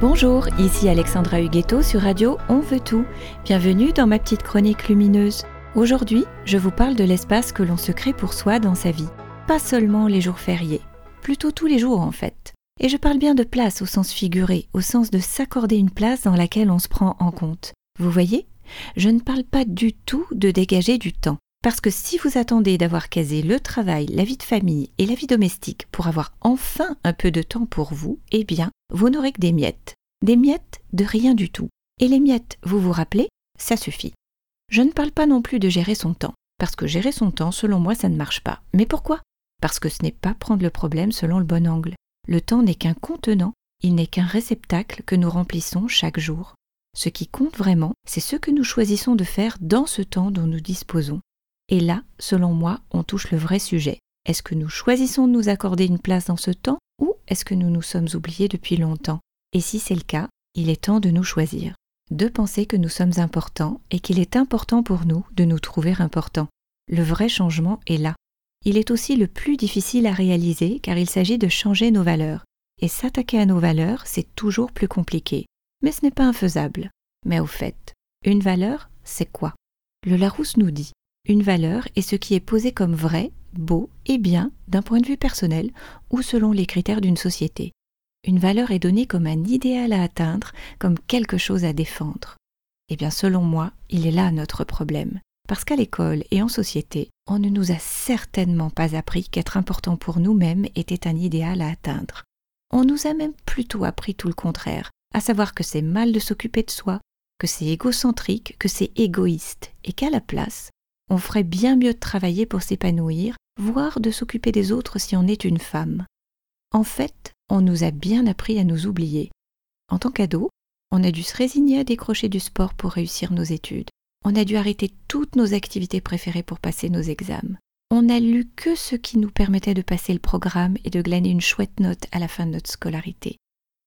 Bonjour, ici Alexandra Huguetto sur Radio On veut tout. Bienvenue dans ma petite chronique lumineuse. Aujourd'hui, je vous parle de l'espace que l'on se crée pour soi dans sa vie. Pas seulement les jours fériés, plutôt tous les jours en fait. Et je parle bien de place au sens figuré, au sens de s'accorder une place dans laquelle on se prend en compte. Vous voyez? Je ne parle pas du tout de dégager du temps. Parce que si vous attendez d'avoir casé le travail, la vie de famille et la vie domestique pour avoir enfin un peu de temps pour vous, eh bien, vous n'aurez que des miettes. Des miettes de rien du tout. Et les miettes, vous vous rappelez, ça suffit. Je ne parle pas non plus de gérer son temps, parce que gérer son temps, selon moi, ça ne marche pas. Mais pourquoi? Parce que ce n'est pas prendre le problème selon le bon angle. Le temps n'est qu'un contenant, il n'est qu'un réceptacle que nous remplissons chaque jour. Ce qui compte vraiment, c'est ce que nous choisissons de faire dans ce temps dont nous disposons. Et là, selon moi, on touche le vrai sujet. Est-ce que nous choisissons de nous accorder une place dans ce temps? Ou est-ce que nous nous sommes oubliés depuis longtemps? Et si c'est le cas, il est temps de nous choisir, de penser que nous sommes importants et qu'il est important pour nous de nous trouver importants. Le vrai changement est là. Il est aussi le plus difficile à réaliser car il s'agit de changer nos valeurs. Et s'attaquer à nos valeurs, c'est toujours plus compliqué. Mais ce n'est pas infaisable. Mais au fait, une valeur, c'est quoi? Le Larousse nous dit une valeur est ce qui est posé comme vrai, beau et bien d'un point de vue personnel ou selon les critères d'une société. Une valeur est donnée comme un idéal à atteindre, comme quelque chose à défendre. Eh bien, selon moi, il est là notre problème. Parce qu'à l'école et en société, on ne nous a certainement pas appris qu'être important pour nous-mêmes était un idéal à atteindre. On nous a même plutôt appris tout le contraire, à savoir que c'est mal de s'occuper de soi, que c'est égocentrique, que c'est égoïste, et qu'à la place, on ferait bien mieux de travailler pour s'épanouir, voire de s'occuper des autres si on est une femme. En fait, on nous a bien appris à nous oublier. En tant qu'ado, on a dû se résigner à décrocher du sport pour réussir nos études. On a dû arrêter toutes nos activités préférées pour passer nos examens. On n'a lu que ce qui nous permettait de passer le programme et de glaner une chouette note à la fin de notre scolarité.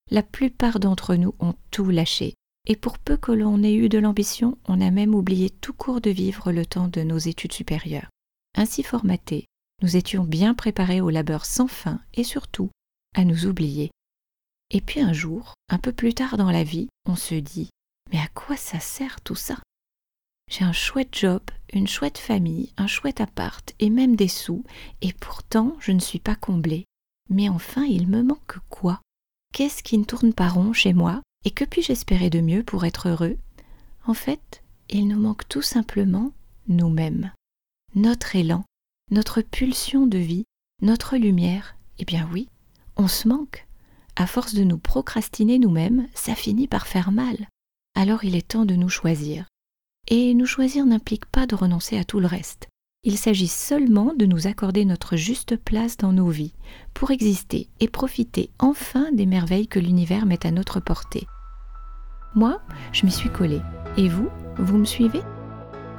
La plupart d'entre nous ont tout lâché et pour peu que l'on ait eu de l'ambition, on a même oublié tout court de vivre le temps de nos études supérieures. Ainsi formatés, nous étions bien préparés au labeur sans fin et surtout à nous oublier. Et puis un jour, un peu plus tard dans la vie, on se dit Mais à quoi ça sert tout ça? J'ai un chouette job, une chouette famille, un chouette appart et même des sous, et pourtant je ne suis pas comblée. Mais enfin, il me manque quoi? Qu'est-ce qui ne tourne pas rond chez moi? Et que puis-je espérer de mieux pour être heureux? En fait, il nous manque tout simplement nous-mêmes. Notre élan, notre pulsion de vie, notre lumière, eh bien oui, on se manque. À force de nous procrastiner nous-mêmes, ça finit par faire mal. Alors il est temps de nous choisir. Et nous choisir n'implique pas de renoncer à tout le reste. Il s'agit seulement de nous accorder notre juste place dans nos vies, pour exister et profiter enfin des merveilles que l'univers met à notre portée. Moi, je m'y suis collée. Et vous, vous me suivez?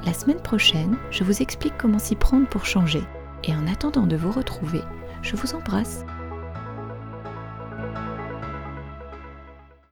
La semaine prochaine, je vous explique comment s'y prendre pour changer. Et en attendant de vous retrouver, je vous embrasse.